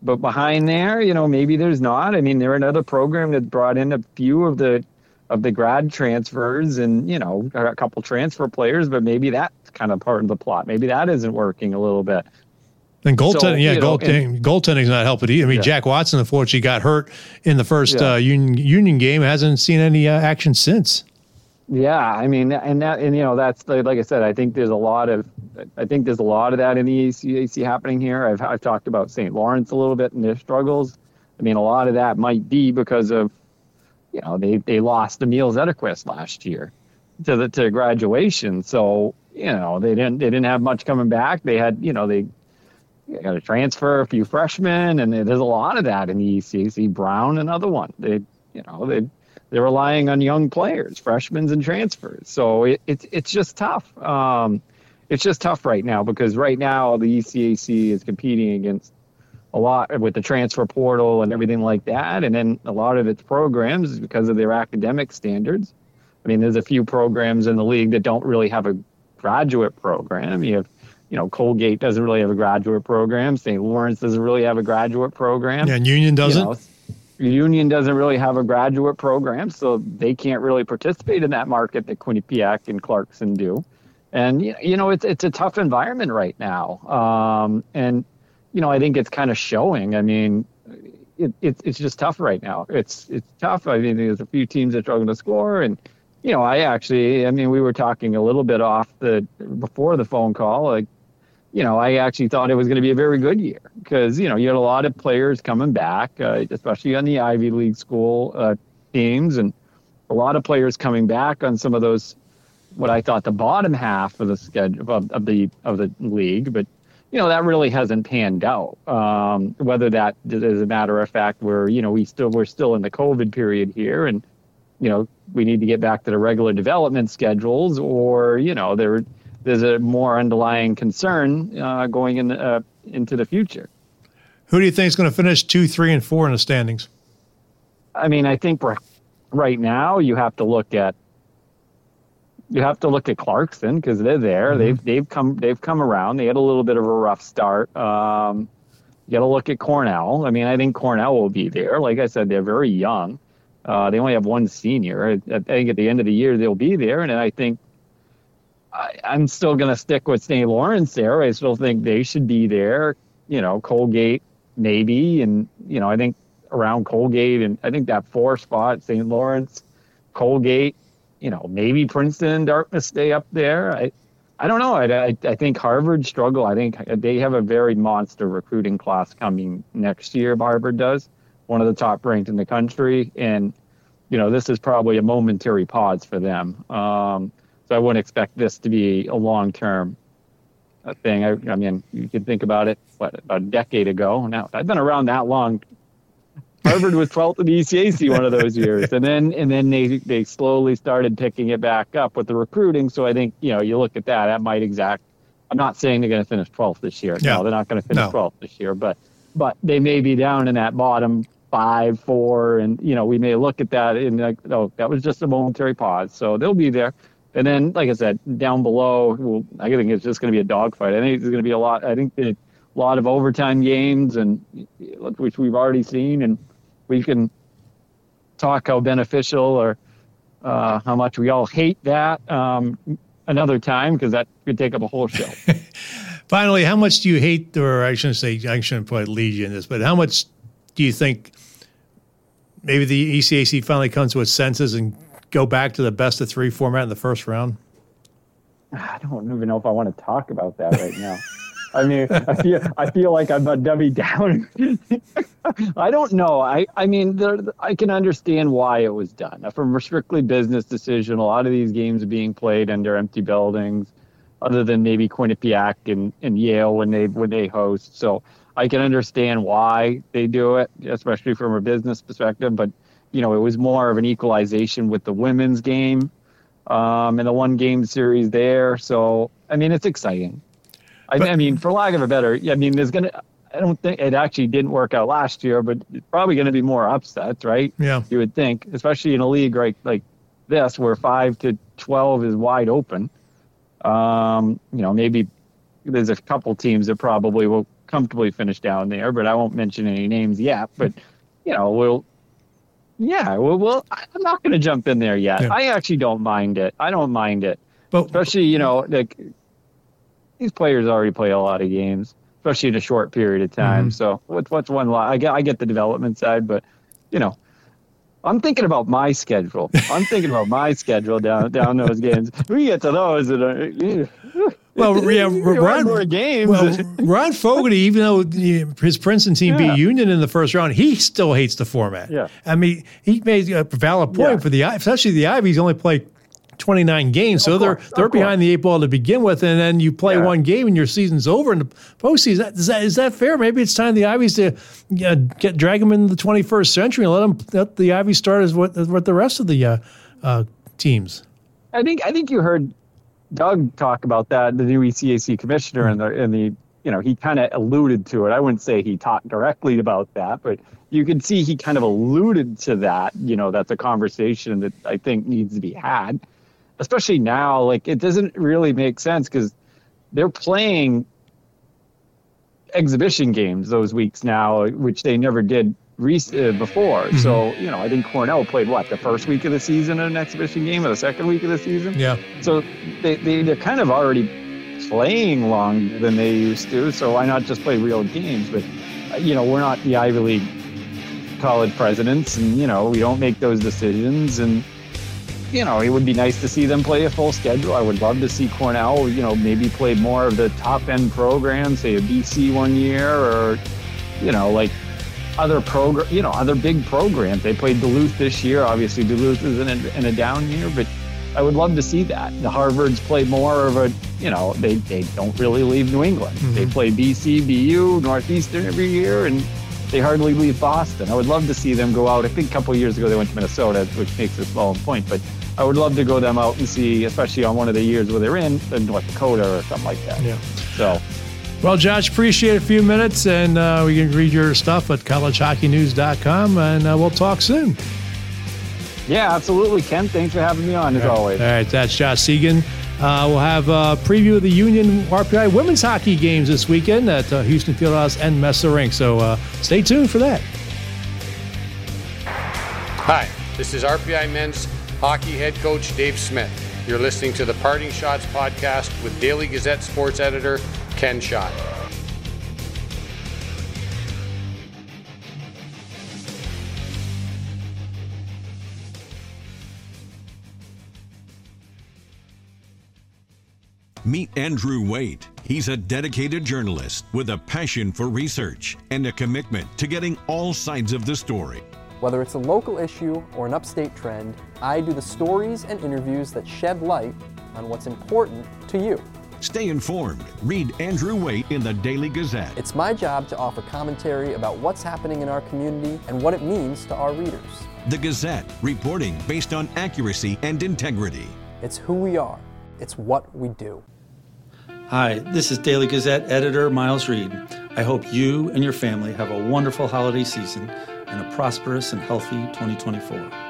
but behind there, you know, maybe there's not. I mean, they're another program that brought in a few of the, of the grad transfers and, you know, a couple transfer players, but maybe that's kind of part of the plot. Maybe that isn't working a little bit. And goaltending, so, yeah, goaltending, goaltending's not helping either. I mean, yeah. Jack Watson, unfortunately, got hurt in the first yeah. uh, union, union game. Hasn't seen any uh, action since. Yeah, I mean, and that, and you know, that's the, like I said, I think there's a lot of, I think there's a lot of that in the ECAC happening here. I've I've talked about St. Lawrence a little bit and their struggles. I mean, a lot of that might be because of, you know, they they lost Emil Zetterquist last year to the to graduation, so you know they didn't they didn't have much coming back. They had, you know, they you got to transfer a few freshmen, and there's a lot of that in the ECAC. Brown, another one. They, you know, they they're relying on young players, freshmen and transfers. So it, it it's just tough. Um, it's just tough right now because right now the ECAC is competing against a lot with the transfer portal and everything like that, and then a lot of its programs because of their academic standards. I mean, there's a few programs in the league that don't really have a graduate program. You have you know, Colgate doesn't really have a graduate program. St. Lawrence doesn't really have a graduate program. Yeah, and Union doesn't. You know, Union doesn't really have a graduate program, so they can't really participate in that market that Quinnipiac and Clarkson do. And you know, it's it's a tough environment right now. Um, and you know, I think it's kind of showing. I mean, it, it, it's just tough right now. It's it's tough. I mean, there's a few teams that are struggling to score, and you know, I actually, I mean, we were talking a little bit off the before the phone call. Like, you know, I actually thought it was going to be a very good year because you know you had a lot of players coming back, uh, especially on the Ivy League school uh, teams, and a lot of players coming back on some of those what I thought the bottom half of the schedule of, of the of the league, but you know that really hasn't panned out. Um, whether that is a matter of fact, where you know we still we're still in the COVID period here, and you know we need to get back to the regular development schedules, or you know there there's a more underlying concern uh, going in uh, into the future. Who do you think is going to finish two, three, and four in the standings? I mean, I think right now you have to look at you have to look at Clarkson because they're there. Mm-hmm. They've they've come they've come around. They had a little bit of a rough start. Um, you got to look at Cornell. I mean, I think Cornell will be there. Like I said, they're very young. Uh, they only have one senior. I, I, think at the end of the year they'll be there, and I think I, am still going to stick with St. Lawrence there. I still think they should be there. You know, Colgate maybe, and you know, I think around Colgate, and I think that four spot, St. Lawrence, Colgate, you know, maybe Princeton and Dartmouth stay up there. I, I don't know. I, I, I think Harvard struggle. I think they have a very monster recruiting class coming next year. Harvard does, one of the top ranked in the country, and you know, this is probably a momentary pause for them. Um, so I wouldn't expect this to be a long term uh, thing. I, I, mean, you could think about it, what, about a decade ago. Now, I've been around that long. Harvard was 12th in the ECAC one of those years. And then, and then they, they slowly started picking it back up with the recruiting. So I think, you know, you look at that, that might exact. I'm not saying they're going to finish 12th this year. Yeah. No, they're not going to finish no. 12th this year, but, but they may be down in that bottom five, four, and you know we may look at that and like, oh, that was just a momentary pause. So they'll be there. And then, like I said, down below, well, I think it's just going to be a dogfight. I think there's going to be a lot. I think a lot of overtime games, and which we've already seen, and we can talk how beneficial or uh, how much we all hate that um, another time because that could take up a whole show. [LAUGHS] Finally, how much do you hate, or I shouldn't say, I shouldn't probably lead you in this, but how much do you think maybe the ECAC finally comes to its senses and go back to the best of three format in the first round? I don't even know if I want to talk about that right now. I mean, I feel I feel like I'm a dummy down. [LAUGHS] I don't know. I I mean, there, I can understand why it was done. Uh, from a strictly business decision, a lot of these games are being played under empty buildings, other than maybe Quinnipiac and, and Yale when they when they host. So I can understand why they do it, especially from a business perspective. But you know, it was more of an equalization with the women's game um, and the one game series there. So, I mean, it's exciting. I, but, I mean, for lack of a better, I mean, there's going to, I don't think it actually didn't work out last year, but it's probably going to be more upsets, right? Yeah. You would think, especially in a league right like this where five to 12 is wide open. Um, you know, maybe there's a couple teams that probably will comfortably finish down there, but I won't mention any names yet. But, you know, we'll, yeah, well, well I'm not going to jump in there yet. Yeah. I actually don't mind it. I don't mind it. But especially, you know, like these players already play a lot of games, especially in a short period of time. Mm-hmm. So what's what's one lot? I get I get the development side, but you know, I'm thinking about my schedule. I'm thinking about my schedule down down those games. We get to those and. Well, yeah, Ron, more games. Well, Ron Fogarty, even though his Princeton team yeah. beat Union in the first round, he still hates the format. Yeah, I mean, he made a valid point yeah. for the especially the Ivies only play 29 games, so they're they're behind the eight ball to begin with, and then you play yeah. one game and your season's over in the postseason. Is that is that fair? Maybe it's time the Ivies to uh, get drag them into the 21st century and let them let the Ivies start as what what the rest of the uh, uh, teams. I think I think you heard Doug talk about that, the new ECAC commissioner, and the and the you know he kind of alluded to it. I wouldn't say he talked directly about that, but you can see he kind of alluded to that. You know, that's a conversation that I think needs to be had, especially now. Like it doesn't really make sense because they're playing exhibition games those weeks now, which they never did before. Mm-hmm. So, you know, I think Cornell played what, the first week of the season in an exhibition game or the second week of the season? Yeah. So they, they, they're kind of already playing longer than they used to. So why not just play real games? But, uh, you know, we're not the Ivy League college presidents and, you know, we don't make those decisions. And, you know, it would be nice to see them play a full schedule. I would love to see Cornell, you know, maybe play more of the top end programs, say a BC one year, or you know, like other program, you know, other big programs. They played Duluth this year. Obviously, Duluth is in a, in a down year, but I would love to see that. The Harvards play more of a, you know, they, they don't really leave New England. Mm-hmm. They play BC, BU, Northeastern every year, and they hardly leave Boston. I would love to see them go out. I think a couple years ago they went to Minnesota, which makes it small in point, but I would love to go them out and see, especially on one of the years where they're in, in North Dakota or something like that. Yeah. So well, Josh, appreciate a few minutes, and uh, we can read your stuff at collegehockeynews.com, and uh, we'll talk soon. Yeah, absolutely, Ken. Thanks for having me on, as All right. always. All right, that's Josh Seguin. Uh, we'll have a preview of the Union RPI women's hockey games this weekend at uh, Houston Fieldhouse and Messa Rink, so uh, stay tuned for that. Hi, this is RPI men's hockey head coach Dave Smith. You're listening to the Parting Schotts podcast with Daily Gazette sports editor Ken Schott. Meet Andrew Waite. He's a dedicated journalist with a passion for research and a commitment to getting all sides of the story. Whether it's a local issue or an upstate trend, I do the stories and interviews that shed light on what's important to you. Stay informed. Read Andrew Waite in the Daily Gazette. It's my job to offer commentary about what's happening in our community and what it means to our readers. The Gazette, reporting based on accuracy and integrity. It's who we are, it's what we do. Hi, this is Daily Gazette editor Miles Reed. I hope you and your family have a wonderful holiday season and a prosperous and healthy 2024.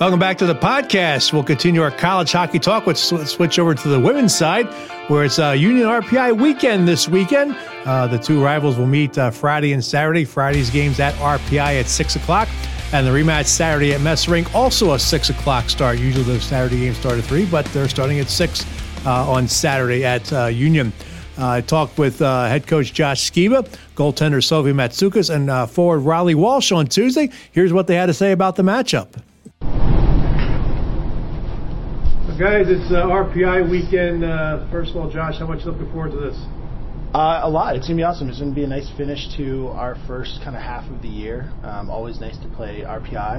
Welcome back to the podcast. We'll continue our college hockey talk. Let's switch over to the women's side, where it's a Union RPI weekend this weekend. Uh, the two rivals will meet uh, Friday and Saturday. Friday's games at RPI at 6 o'clock, and the rematch Saturday at Messa Rink, also a 6 o'clock start. Usually the Saturday games start at 3, but they're starting at 6 uh, on Saturday at uh, Union. Uh, I talked with uh, head coach Josh Sciba, goaltender Sophie Matsoukas, and forward Riley Walsh on Tuesday. Here's what they had to say about the matchup. Guys, it's uh, RPI weekend. Uh, first of all, Josh, how much you looking forward to this? Uh, a lot. It's gonna be awesome. It's gonna be a nice finish to our first kind of half of the year. Um, always nice to play RPI.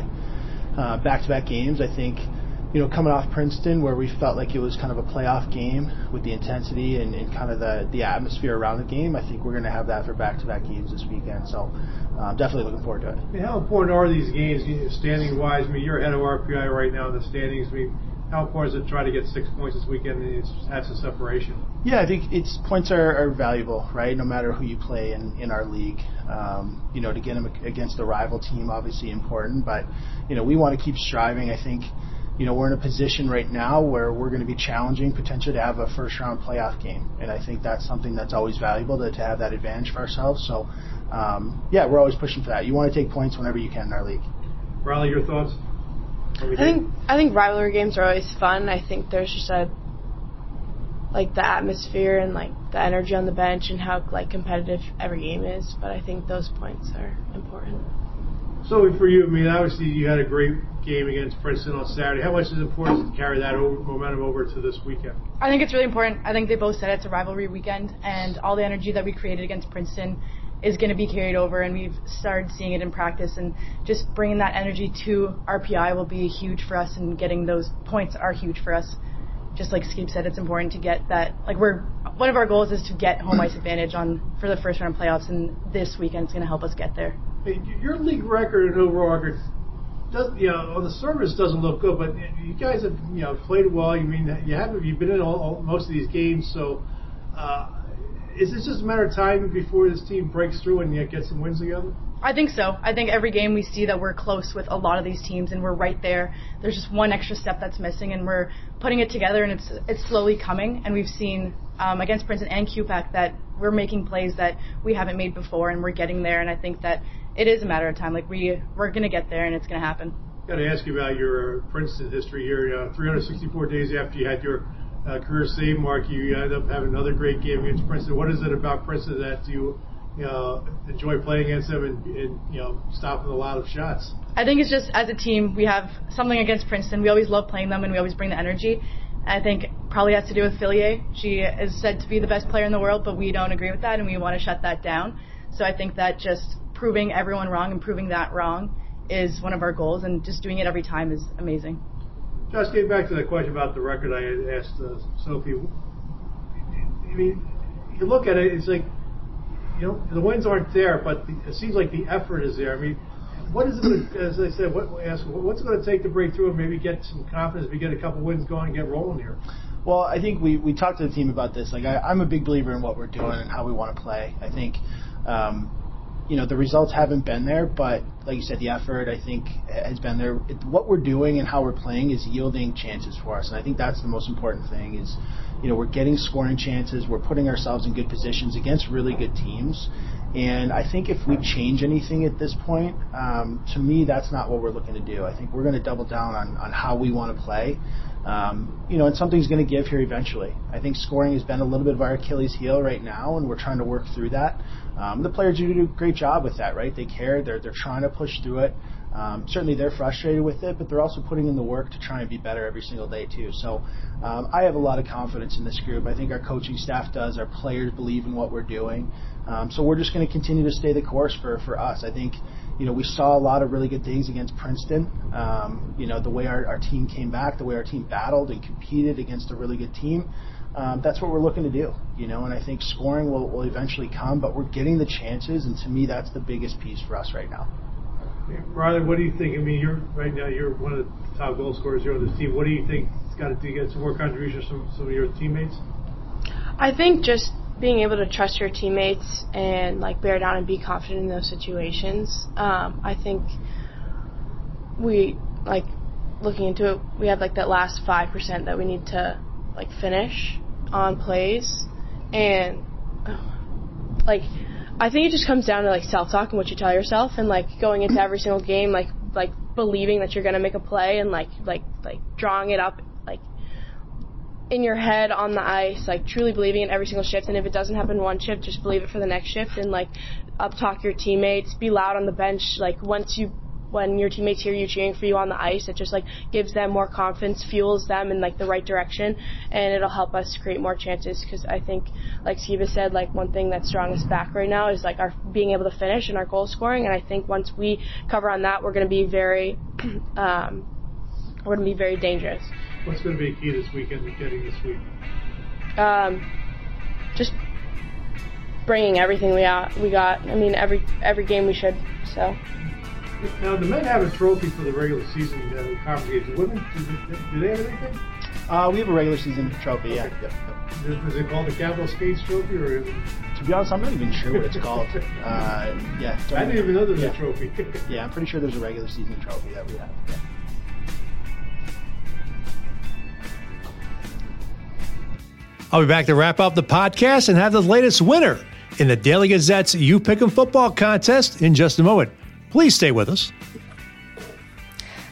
Uh, back-to-back games. I think, you know, coming off Princeton, where we felt like it was kind of a playoff game with the intensity and, and kind of the the atmosphere around the game. I think we're gonna have that for back-to-back games this weekend. So, um, definitely looking forward to it. I mean, how important are these games, standing wise? I mean, you're ahead of RPI right now in the standings. I mean how important is it to try to get six points this weekend and have some separation? Yeah, I think it's points are, are valuable, right? No matter who you play in, in our league. Um, you know, to get them against a rival team, obviously important, but you know, we want to keep striving. I think, you know, we're in a position right now where we're going to be challenging potentially to have a first round playoff game, and I think that's something that's always valuable to, to have that advantage for ourselves. So, um, yeah, we're always pushing for that. You want to take points whenever you can in our league. Riley, your thoughts? I think I think rivalry games are always fun. I think there's just a like the atmosphere and like the energy on the bench and how like competitive every game is. But I think those points are important. So for you, I mean, obviously you had a great game against Princeton on Saturday. How much is it important to carry that over, momentum over to this weekend? I think it's really important. I think they both said it's a rivalry weekend, and all the energy that we created against Princeton is going to be carried over, and we've started seeing it in practice. And just bringing that energy to RPI will be huge for us, and getting those points are huge for us. Just like Skip said, it's important to get that. Like we're one of our goals is to get home ice advantage on for the first round playoffs, and this weekend is going to help us get there. Hey, your league record and overall record does you know on the surface doesn't look good, but you guys have you know played well. You mean you have you've been in all, all, most of these games, so. Uh, is this just a matter of time before this team breaks through and yet gets some wins together? I think so. I think every game we see that we're close with a lot of these teams and we're right there. There's just one extra step that's missing and we're putting it together and it's it's slowly coming. And we've seen um, against Princeton and QPAC that we're making plays that we haven't made before and we're getting there. And I think that it is a matter of time. Like we we're gonna get there and it's gonna happen. Got to ask you about your Princeton history here. Uh, 364 days after you had your uh, career save mark, you end up having another great game against Princeton. What is it about Princeton that you, you enjoy playing against them and, and you know stopping a lot of shots? I think it's just as a team, we have something against Princeton. We always love playing them and we always bring the energy. I think probably has to do with Fillier. She is said to be the best player in the world, but we don't agree with that and we want to shut that down. So I think that just proving everyone wrong and proving that wrong is one of our goals, and just doing it every time is amazing. Just getting back to the question about the record I asked uh, Sophie. I mean, you look at it, it's like, you know, the wins aren't there, but the, it seems like the effort is there. I mean, what is it, as I said, what, ask, what's it going to take to break through and maybe get some confidence, if we get a couple wins going and get rolling here? Well, I think we, we talked to the team about this. Like, I, I'm a big believer in what we're doing and how we want to play. I think, um, you know, the results haven't been there, but like you said, the effort I think has been there. It, what we're doing and how we're playing is yielding chances for us, and I think that's the most important thing. Is you know we're getting scoring chances, we're putting ourselves in good positions against really good teams, and I think if we change anything at this point, um, to me that's not what we're looking to do. I think we're going to double down on on how we want to play. Um, you know, and something's going to give here eventually. I think scoring has been a little bit of our Achilles heel right now, and we're trying to work through that. Um, the players do a great job with that, right? They care. They're they're trying to push through it. Um, certainly, they're frustrated with it, but they're also putting in the work to try and be better every single day too. So, um, I have a lot of confidence in this group. I think our coaching staff does. Our players believe in what we're doing. Um, so we're just going to continue to stay the course for for us. I think you know, we saw a lot of really good things against Princeton. Um, you know, the way our, our team came back, the way our team battled and competed against a really good team. Um, that's what we're looking to do, you know, and I think scoring will, will eventually come, but we're getting the chances, and to me, that's the biggest piece for us right now. Riley, what do you think? I mean, you're right now you're one of the top goal scorers here on this team. What do you think it's got to do, get some more contributions from some of your teammates? I think just being able to trust your teammates and like bear down and be confident in those situations. Um, I think we like looking into it. We have like that last five percent that we need to like finish on plays, and like I think it just comes down to like self talk and what you tell yourself, and like going into every single game like like believing that you're gonna make a play and like like like drawing it up like in your head on the ice, like truly believing in every single shift. And if it doesn't happen one shift, just believe it for the next shift and like up talk your teammates, be loud on the bench. Like once you, when your teammates hear you cheering for you on the ice, it just like gives them more confidence, fuels them in like the right direction, and it'll help us create more chances. Because I think, like Sciba said, like one thing that's strong us back right now is like our being able to finish and our goal scoring. And I think once we cover on that, we're going to be very, [CLEARS THROAT] um, we're going to be very dangerous. What's going to be a key this weekend in getting the sweep? Um, just bringing everything we got. We got. I mean, every every game we should. So. Now the men have a trophy for the regular season uh, conference. The women, do they, do they have anything? Uh, we have a regular season trophy. Okay. Yeah. Yep. Is it called the Capital Skates Trophy, or? To be honest, I'm not even sure what it's called. [LAUGHS] uh, yeah. I didn't even know there was yeah. a trophy. [LAUGHS] yeah, I'm pretty sure there's a regular season trophy that we have. Yeah. I'll be back to wrap up the podcast and have the latest winner in the Daily Gazette's You Pick'em Football contest in just a moment. Please stay with us.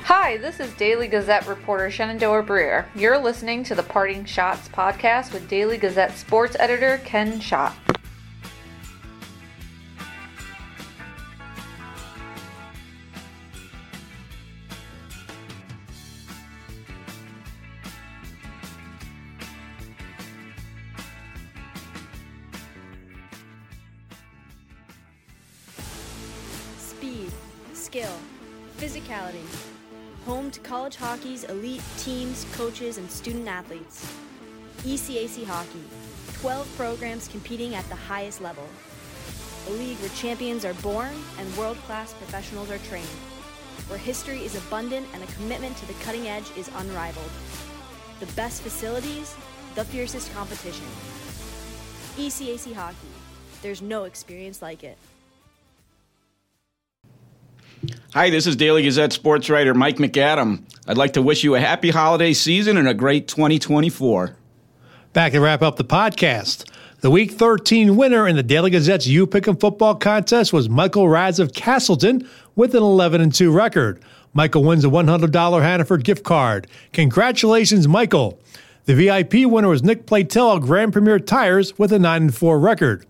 Hi, this is Daily Gazette reporter Shenandoah Breer. You're listening to the Parting Schotts podcast with Daily Gazette sports editor Ken Schott. Hockey's elite teams, coaches, and student athletes. ECAC Hockey, 12 programs competing at the highest level. A league where champions are born and world class professionals are trained. Where history is abundant and the commitment to the cutting edge is unrivaled. The best facilities, the fiercest competition. ECAC Hockey. There's no experience like it. Hi, this is Daily Gazette sports writer Mike McAdam. I'd like to wish you a happy holiday season and a great 2024. Back to wrap up the podcast. The Week 13 winner in the Daily Gazette's You Pick'em Football contest was Michael Raz of Castleton with an 11 2 record. Michael wins a $100 Hannaford gift card. Congratulations, Michael. The VIP winner was Nick Platel of Grand Premier Tires with a 9 4 record.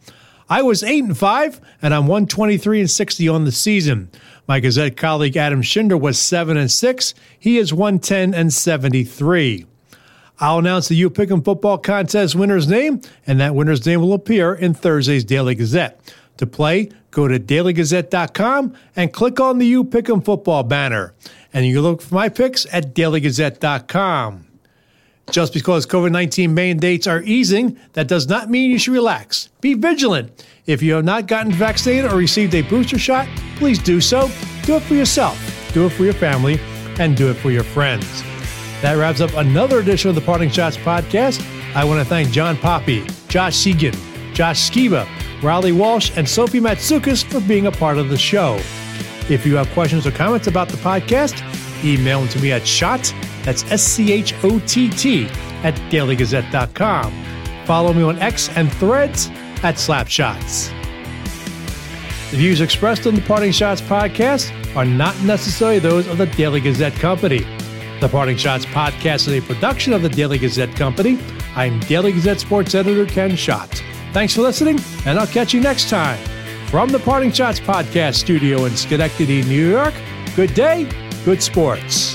I was 8 and 5, and I'm 123 and 60 on the season. My Gazette colleague Adam Schinder was 7 and 6. He is 110 and 73. I'll announce the U Pick'em football contest winner's name, and that winner's name will appear in Thursday's Daily Gazette. To play, go to dailygazette.com and click on the U Pick'em football banner. And you can look for my picks at dailygazette.com. Just because COVID 19 mandates are easing, that does not mean you should relax. Be vigilant. If you have not gotten vaccinated or received a booster shot, please do so. Do it for yourself, do it for your family, and do it for your friends. That wraps up another edition of the Parting Schotts podcast. I want to thank Jon Poppe, Josh Seguin, Josh Sciba, Riley Walsh, and Sophie Matsoukas for being a part of the show. If you have questions or comments about the podcast, email them to me at schott, that's S C H O T T, at dailygazette.com. Follow me on X and threads at Slapschotts. The views expressed on the Parting Schotts podcast are not necessarily those of the Daily Gazette Company. The Parting Schotts podcast is a production of the Daily Gazette Company. I'm Daily Gazette sports editor Ken Schott. Thanks for listening, and I'll catch you next time. From the Parting Schotts podcast studio in Schenectady, New York, good day, good sports.